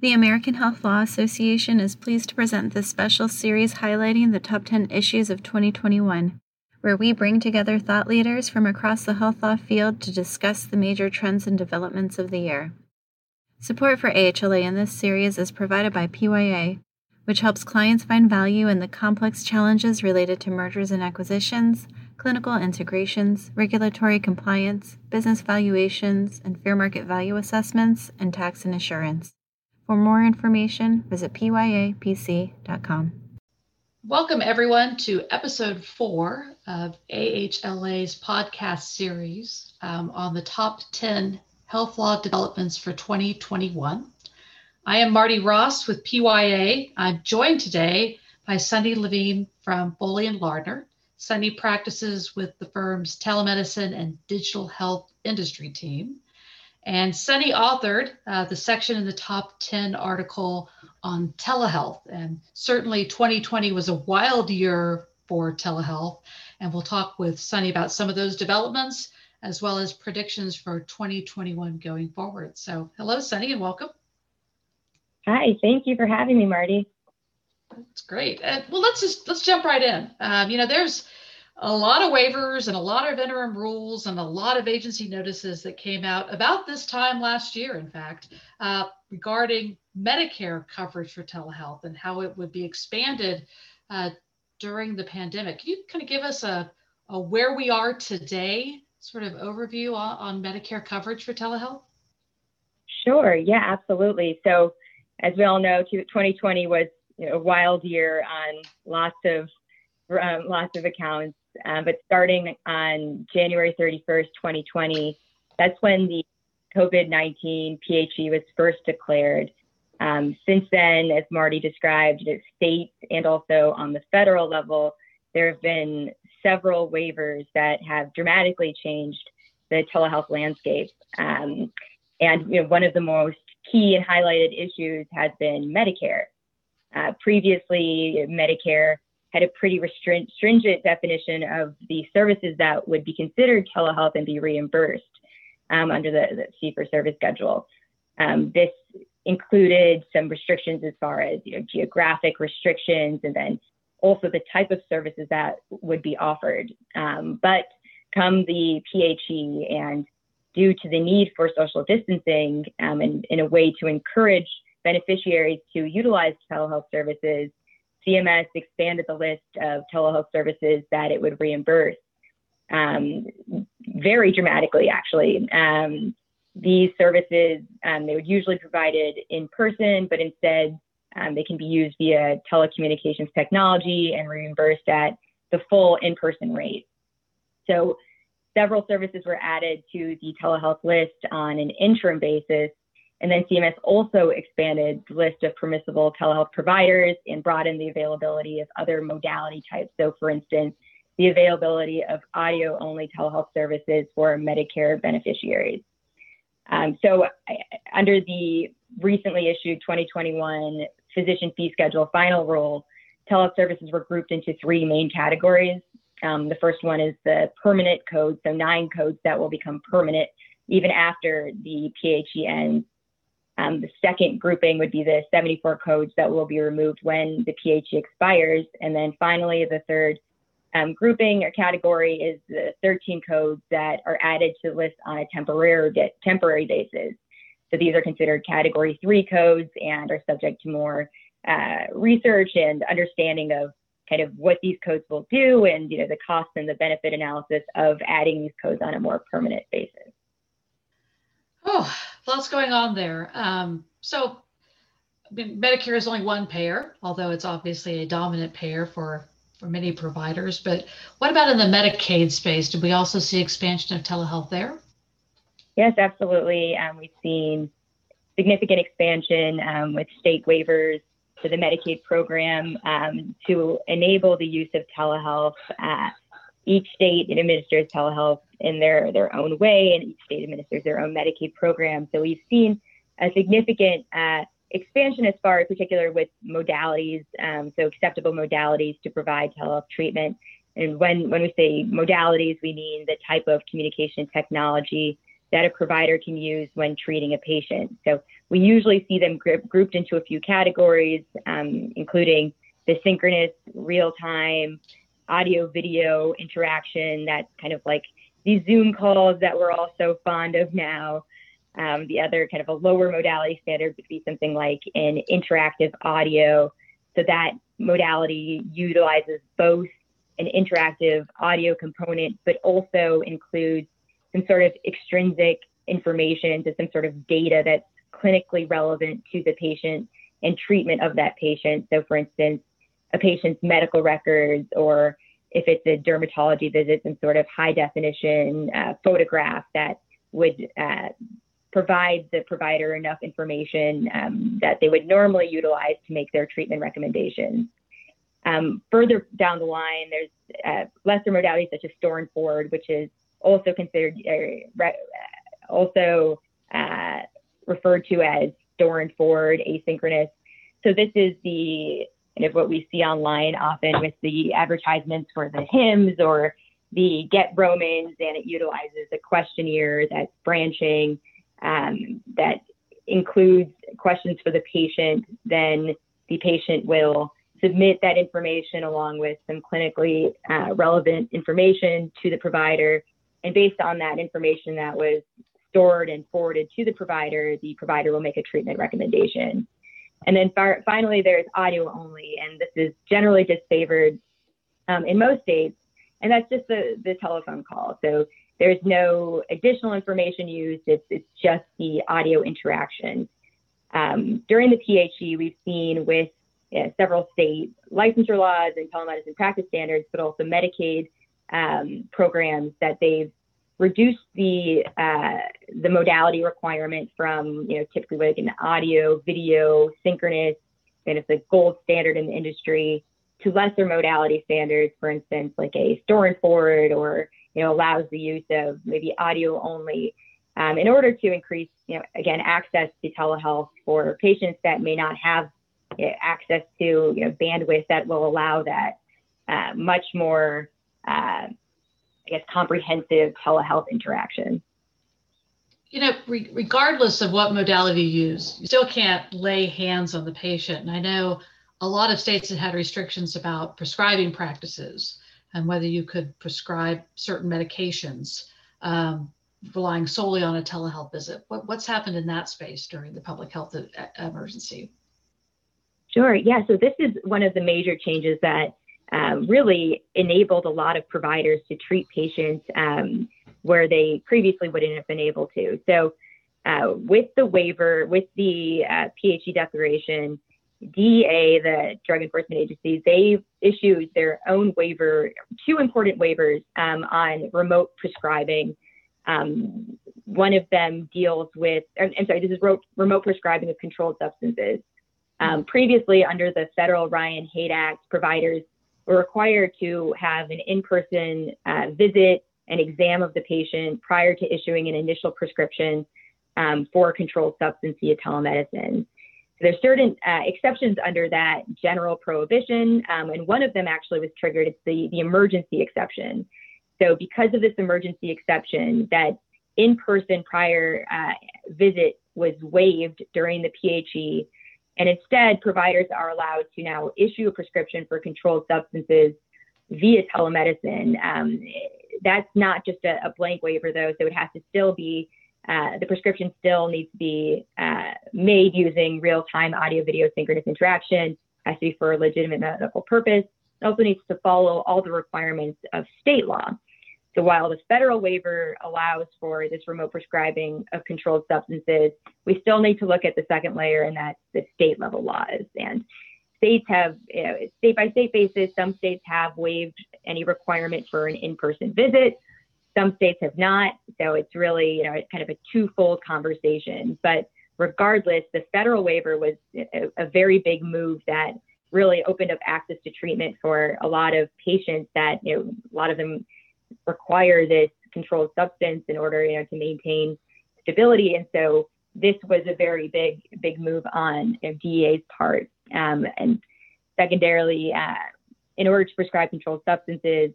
The American Health Law Association is pleased to present this special series highlighting the top 10 issues of 2021, where we bring together thought leaders from across the health law field to discuss the major trends and developments of the year. Support for AHLA in this series is provided by PYA, which helps clients find value in the complex challenges related to mergers and acquisitions, clinical integrations, regulatory compliance, business valuations, and fair market value assessments, and tax and assurance. For more information, visit pyapc.com. Welcome, everyone, to episode four of AHLA's podcast series um, on the top 10 health law developments for 2021. I am Marty Ross with PYA. I'm joined today by Sunny Levine from Foley and Lardner. Sunny practices with the firm's telemedicine and digital health industry team. And Sunny authored uh, the section in the top 10 article on telehealth. And certainly 2020 was a wild year for telehealth. And we'll talk with Sunny about some of those developments as well as predictions for 2021 going forward. So, hello, Sunny, and welcome. Hi, thank you for having me, Marty. That's great. Uh, well, let's just let's jump right in. Um, you know, there's a lot of waivers and a lot of interim rules and a lot of agency notices that came out about this time last year, in fact, uh, regarding Medicare coverage for telehealth and how it would be expanded uh, during the pandemic. Can you kind of give us a, a where we are today sort of overview on, on Medicare coverage for telehealth? Sure. Yeah, absolutely. So, as we all know, 2020 was you know, a wild year on lots of um, lots of accounts. Um, but starting on January 31st, 2020, that's when the COVID-19 PHE was first declared. Um, since then, as Marty described, at state and also on the federal level, there have been several waivers that have dramatically changed the telehealth landscape. Um, and you know, one of the most key and highlighted issues has been Medicare. Uh, previously, Medicare had a pretty stringent definition of the services that would be considered telehealth and be reimbursed um, under the, the fee for service schedule. Um, this included some restrictions as far as you know, geographic restrictions and then also the type of services that would be offered. Um, but come the PHE and due to the need for social distancing um, and in a way to encourage beneficiaries to utilize telehealth services, CMS expanded the list of telehealth services that it would reimburse um, very dramatically, actually. Um, these services, um, they would usually be provided in person, but instead um, they can be used via telecommunications technology and reimbursed at the full in-person rate. So several services were added to the telehealth list on an interim basis. And then CMS also expanded the list of permissible telehealth providers and broadened the availability of other modality types. So for instance, the availability of audio only telehealth services for Medicare beneficiaries. Um, so under the recently issued 2021 physician fee schedule final rule, telehealth services were grouped into three main categories. Um, the first one is the permanent codes, so nine codes that will become permanent even after the PHE ends. Um, the second grouping would be the 74 codes that will be removed when the PHE expires. And then finally, the third um, grouping or category is the 13 codes that are added to the list on a temporary, temporary basis. So these are considered category three codes and are subject to more uh, research and understanding of kind of what these codes will do and you know the cost and the benefit analysis of adding these codes on a more permanent basis. Oh, lots going on there. Um, so Medicare is only one payer, although it's obviously a dominant payer for for many providers. But what about in the Medicaid space? Did we also see expansion of telehealth there? Yes, absolutely. Um, we've seen significant expansion um, with state waivers to the Medicaid program um, to enable the use of telehealth. Uh, each state administers telehealth in their, their own way, and each state administers their own Medicaid program. So we've seen a significant uh, expansion as far as particular with modalities, um, so acceptable modalities to provide telehealth treatment. And when, when we say modalities, we mean the type of communication technology that a provider can use when treating a patient. So we usually see them grouped into a few categories, um, including the synchronous, real time, audio video interaction that's kind of like these Zoom calls that we're all so fond of now. Um, the other kind of a lower modality standard would be something like an interactive audio. So that modality utilizes both an interactive audio component, but also includes some sort of extrinsic information to some sort of data that's clinically relevant to the patient and treatment of that patient. So, for instance, a patient's medical records, or if it's a dermatology visit, some sort of high definition uh, photograph that would uh, provide the provider enough information um, that they would normally utilize to make their treatment recommendations. Um, further down the line, there's uh, lesser modalities such as store and forward, which is also considered uh, also uh, referred to as store and forward asynchronous. So this is the of what we see online often with the advertisements for the Hims or the Get Romans, and it utilizes a questionnaire that's branching um, that includes questions for the patient. Then the patient will submit that information along with some clinically uh, relevant information to the provider. And based on that information that was stored and forwarded to the provider, the provider will make a treatment recommendation. And then far, finally, there's audio only, and this is generally disfavored um, in most states, and that's just the, the telephone call. So there's no additional information used, it's, it's just the audio interaction. Um, during the PHE, we've seen with uh, several state licensure laws and telemedicine practice standards, but also Medicaid um, programs that they've reduced the uh, the modality requirement from you know typically like an audio, video, synchronous, and it's a gold standard in the industry to lesser modality standards, for instance, like a store and forward, or you know allows the use of maybe audio only. Um, in order to increase, you know, again, access to telehealth for patients that may not have you know, access to you know, bandwidth that will allow that uh, much more uh, I guess, comprehensive telehealth interaction. You know, re- regardless of what modality you use, you still can't lay hands on the patient. And I know a lot of states have had restrictions about prescribing practices and whether you could prescribe certain medications, um, relying solely on a telehealth visit. What, what's happened in that space during the public health emergency? Sure. Yeah. So this is one of the major changes that um, really enabled a lot of providers to treat patients um, where they previously wouldn't have been able to. So, uh, with the waiver, with the uh, PHE declaration, DEA, the Drug Enforcement Agency, they issued their own waiver, two important waivers um, on remote prescribing. Um, one of them deals with, I'm sorry, this is remote prescribing of controlled substances. Um, previously, under the federal Ryan Haight Act, providers we're required to have an in-person uh, visit and exam of the patient prior to issuing an initial prescription um, for controlled substance via telemedicine. So there's certain uh, exceptions under that general prohibition, um, and one of them actually was triggered. It's the, the emergency exception. So because of this emergency exception, that in-person prior uh, visit was waived during the PHE, and instead, providers are allowed to now issue a prescription for controlled substances via telemedicine. Um, that's not just a, a, blank waiver, though, so it has to still be, uh, the prescription still needs to be uh, made using real time audio video synchronous interaction, has to be for a legitimate medical purpose. It also needs to follow all the requirements of state law. So while the federal waiver allows for this remote prescribing of controlled substances, we still need to look at the second layer, and that's the state level laws. And states have, you know, state by state basis, some states have waived any requirement for an in person visit. Some states have not. So it's really, you know, it's kind of a twofold conversation. But regardless, the federal waiver was a, a very big move that really opened up access to treatment for a lot of patients that, you know, a lot of them require this controlled substance in order you know to maintain stability and so this was a very big big move on you know, DEA's part um, and secondarily uh, in order to prescribe controlled substances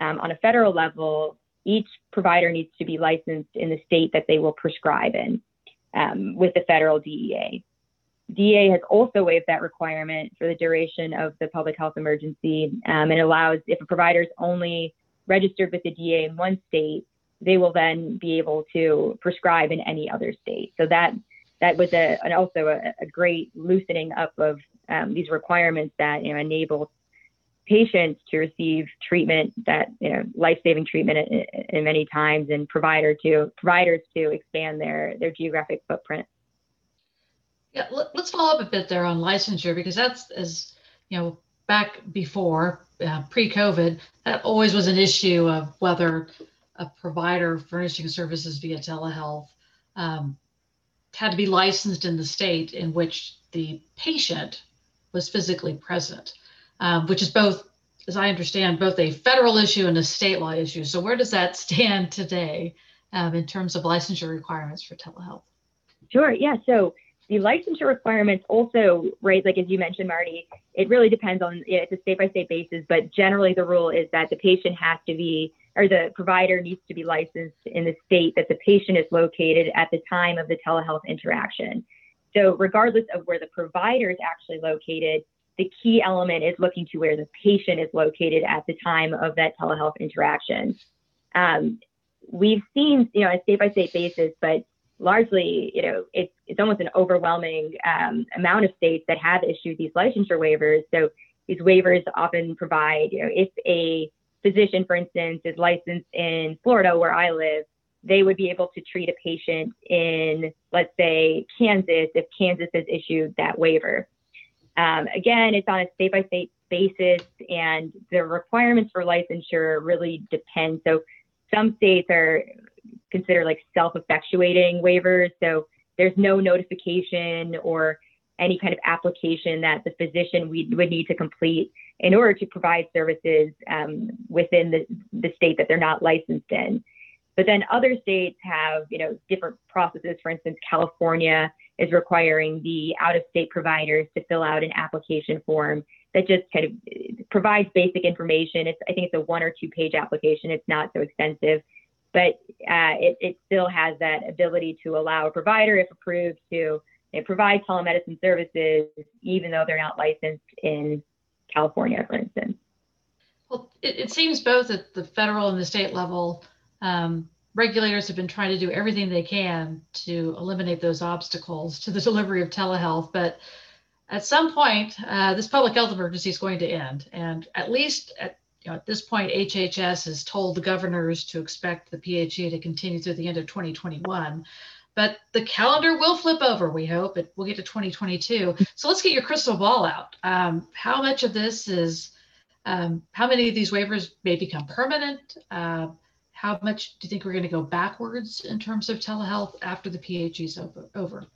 um, on a federal level each provider needs to be licensed in the state that they will prescribe in um, with the federal DEA. DEA has also waived that requirement for the duration of the public health emergency um, and allows if a provider is only registered with the DA in one state, they will then be able to prescribe in any other state. So that that was a, an also a, a, great loosening up of um, these requirements that you know enable patients to receive treatment that you know life-saving treatment in, in many times and provider to providers to expand their their geographic footprint. Yeah, let's follow up a bit there on licensure because that's as you know back before uh, pre-COVID, that always was an issue of whether a provider furnishing services via telehealth um, had to be licensed in the state in which the patient was physically present, um, which is both, as I understand, both a federal issue and a state law issue. So where does that stand today um, in terms of licensure requirements for telehealth? Sure. Yeah. So the licensure requirements also, right, like as you mentioned, Marty, it really depends on, it's a state by state basis, but generally the rule is that the patient has to be, or the provider needs to be licensed in the state that the patient is located at the time of the telehealth interaction. So, regardless of where the provider is actually located, the key element is looking to where the patient is located at the time of that telehealth interaction. Um, we've seen, you know, a state by state basis, but largely, you know, it's it's almost an overwhelming um, amount of states that have issued these licensure waivers. So these waivers often provide, you know, if a physician, for instance, is licensed in Florida, where I live, they would be able to treat a patient in, let's say, Kansas, if Kansas has issued that waiver. Um, again, it's on a state by state basis, and the requirements for licensure really depend. So some states are considered like self-effectuating waivers. So there's no notification or any kind of application that the physician would need to complete in order to provide services um, within the, the state that they're not licensed in. But then other states have, you know, different processes. For instance, California is requiring the out-of-state providers to fill out an application form that just kind of provides basic information. It's, I think it's a one or two page application. It's not so extensive but uh, it, it, still has that ability to allow a provider, if approved, to provide telemedicine services, even though they're not licensed in California, for instance. Well, it, it seems both at the federal and the state level, um, regulators have been trying to do everything they can to eliminate those obstacles to the delivery of telehealth. But at some point, uh, this public health emergency is going to end. And at least at know, at this point, HHS has told the governors to expect the PHE to continue through the end of 2021. But the calendar will flip over, we hope. It, we'll get to 2022. So let's get your crystal ball out. Um, how much of this is, um, how many of these waivers may become permanent? Uh, how much do you think we're going to go backwards in terms of telehealth after the PHE is over? over?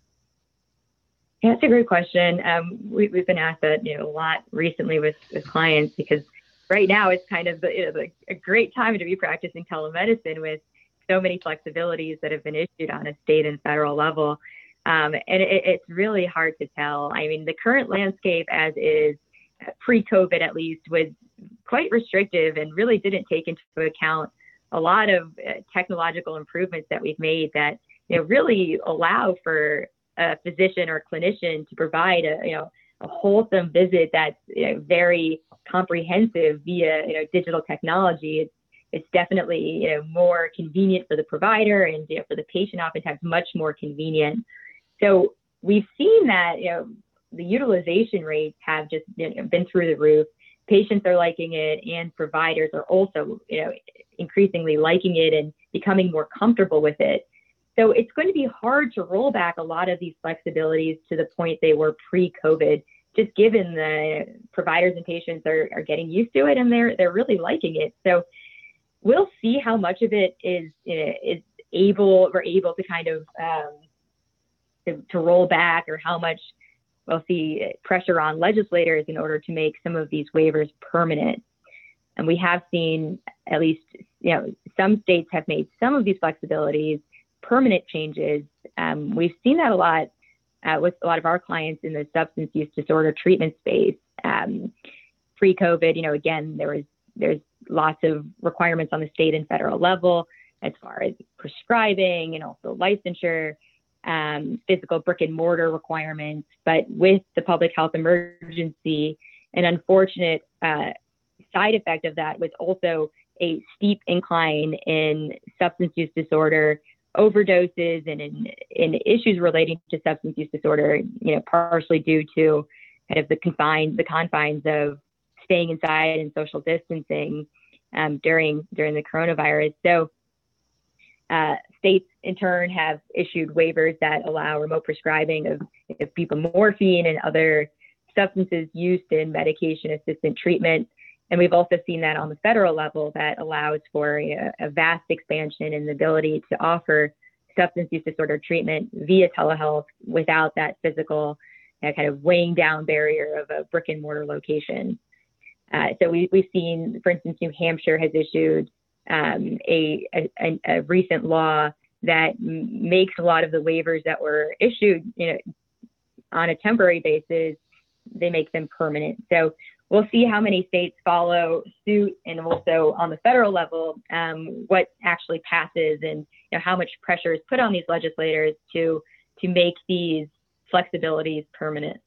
Yeah, that's a great question. Um, we, have been asked that you know a lot recently with, with clients because right now it's kind of a great time to be practicing telemedicine with so many flexibilities that have been issued on a state and federal level. Um, and it, it's really hard to tell. I mean, the current landscape, as is pre COVID at least, was quite restrictive and really didn't take into account a lot of uh, technological improvements that we've made that you know really allow for a physician or clinician to provide a you know a wholesome visit that's you know, very comprehensive via you know digital technology. It's it's definitely you know more convenient for the provider and you know, for the patient. Oftentimes, much more convenient. So we've seen that you know the utilization rates have just you know, been through the roof. Patients are liking it, and providers are also you know increasingly liking it and becoming more comfortable with it. So it's going to be hard to roll back a lot of these flexibilities to the point they were pre-COVID, just given the providers and patients are, are getting used to it and they're they're really liking it. So we'll see how much of it is is able we're able to kind of um, to, to roll back or how much we'll see pressure on legislators in order to make some of these waivers permanent. And we have seen at least, you know, some states have made some of these flexibilities permanent changes. Um, we've seen that a lot uh, with a lot of our clients in the substance use disorder treatment space. Um, pre-COVID, you know, again, there was there's lots of requirements on the state and federal level as far as prescribing and also licensure. um, physical brick and mortar requirements, but with the public health emergency, an unfortunate uh, side effect of that was also a steep incline in substance use disorder overdoses and in, in issues relating to substance use disorder, you know, partially due to kind of the confines, the confines of staying inside and social distancing um, during during the coronavirus. So uh, states in turn have issued waivers that allow remote prescribing of, of buprenorphine and other substances used in medication assisted treatment. And we've also seen that on the federal level that allows for a, a vast expansion in the ability to offer substance use disorder treatment via telehealth without that physical kind of weighing down barrier of a brick and mortar location. Uh, so we, have seen, for instance, New Hampshire has issued um, a, a, a, recent law that makes a lot of the waivers that were issued, you know, on a temporary basis, they make them permanent. So we'll see how many states follow suit, and also on the federal level, um, what actually passes, and you know, how much pressure is put on these legislators to to make these flexibilities permanent.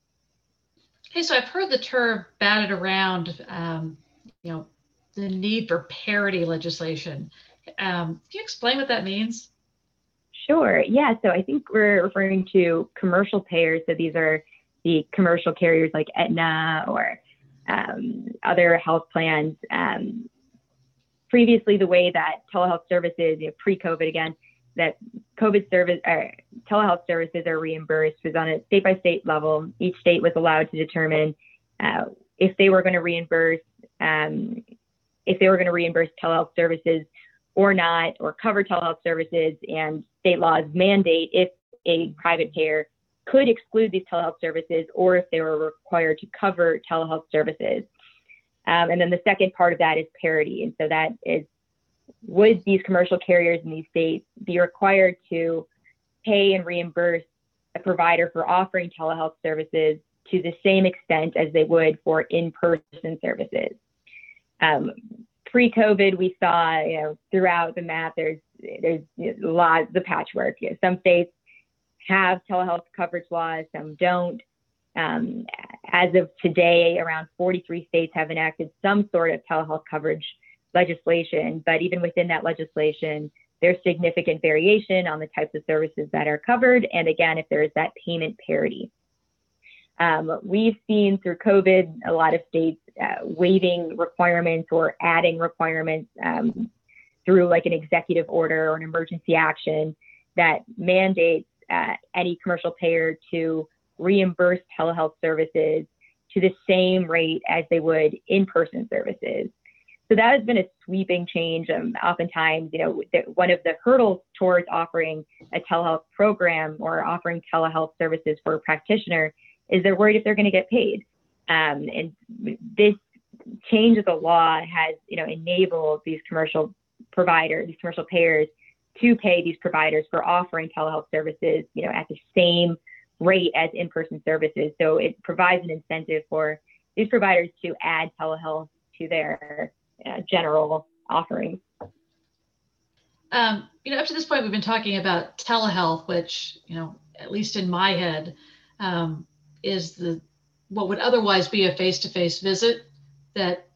Hey, so I've heard the term batted around, um, you know, the need for parity legislation. Um, can you explain what that means? Sure. Yeah. So I think we're referring to commercial payers. So these are the commercial carriers like Aetna or um, other health plans. Um, previously, the way that telehealth services, you know, pre-COVID again, that COVID service or telehealth services are reimbursed was on a state by state level. Each state was allowed to determine uh, if they were going to reimburse um, if they were going to reimburse telehealth services or not, or cover telehealth services, and state laws mandate if a private payer could exclude these telehealth services or if they were required to cover telehealth services. Um, and then the second part of that is parity. And so that is would these commercial carriers in these states be required to pay and reimburse a provider for offering telehealth services to the same extent as they would for in-person services? Um, pre-COVID, we saw you know throughout the map there's there's you know, lots of patchwork. You know, some states have telehealth coverage laws, some don't. Um, as of today, around 43 states have enacted some sort of telehealth coverage legislation, but even within that legislation, there's significant variation on the types of services that are covered. And again, if there is that payment parity. Um, we've seen through COVID a lot of states uh, waiving requirements or adding requirements um, through like an executive order or an emergency action that mandates uh, any commercial payer to reimburse telehealth services to the same rate as they would in-person services. So that has been a sweeping change. Um, oftentimes, you know, the, one of the hurdles towards offering a telehealth program or offering telehealth services for a practitioner is they're worried if they're going to get paid. Um, and this change of the law has, you know, enabled these commercial providers, these commercial payers to pay these providers for offering telehealth services, you know, at the same rate as in-person services. So it provides an incentive for these providers to add telehealth to their uh, general offerings. Um, you know, up to this point, we've been talking about telehealth, which, you know, at least in my head, um, is the what would otherwise be a face-to-face visit that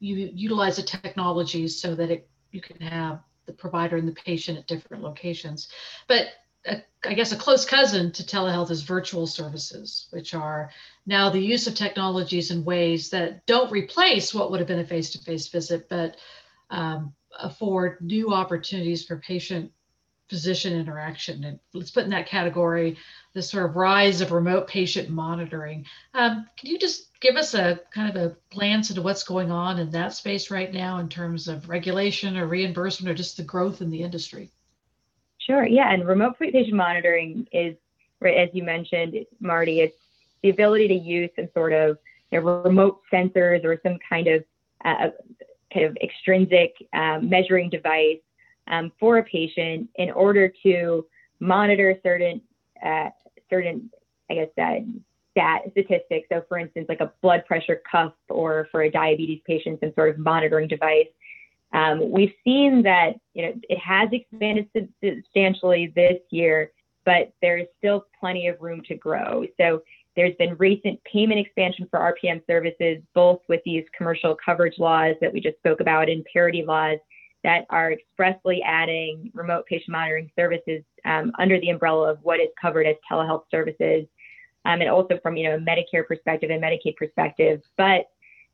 you utilize the technologies so that it you can have the provider and the patient at different locations. But a, I guess a close cousin to telehealth is virtual services, which are now the use of technologies in ways that don't replace what would have been a face to face visit, but um, afford new opportunities for patient physician interaction. And let's put in that category this sort of rise of remote patient monitoring. Um, can you just give us a kind of a glance into what's going on in that space right now in terms of regulation or reimbursement or just the growth in the industry? Sure. Yeah. And remote patient monitoring is, right, as you mentioned, Marty, it's the ability to use some sort of you know, remote sensors or some kind of uh, kind of extrinsic um, measuring device um, for a patient in order to monitor certain uh, certain, I guess, uh, stat statistics. So, for instance, like a blood pressure cuff, or for a diabetes patient, some sort of monitoring device. Um, we've seen that you know it has expanded substantially this year, but there is still plenty of room to grow. So there's been recent payment expansion for RPM services, both with these commercial coverage laws that we just spoke about and parity laws that are expressly adding remote patient monitoring services um, under the umbrella of what is covered as telehealth services, um, and also from you know a Medicare perspective and Medicaid perspective. But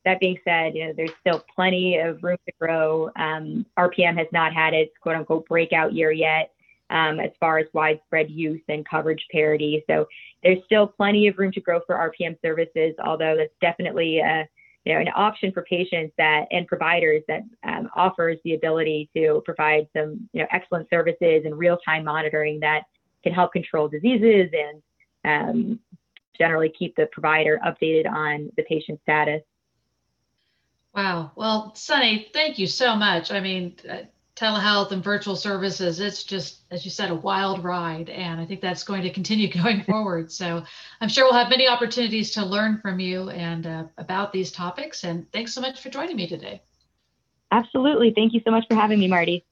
that being said, you know there's still plenty of room to grow. Um, RPM has not had its quote unquote breakout year yet. Um, as far as widespread use and coverage parity. So there's still plenty of room to grow for RPM services, although that's definitely a, you know, an option for patients that and providers that um, offers the ability to provide some you know, excellent services and real-time monitoring that can help control diseases and um, generally keep the provider updated on the patient status. Wow. Well, Sunny, thank you so much. I mean, uh, telehealth and virtual services, it's just, as you said, a wild ride. And I think that's going to continue going forward. So I'm sure we'll have many opportunities to learn from you and uh, about these topics. And thanks so much for joining me today. Absolutely. Thank you so much for having me, Marty.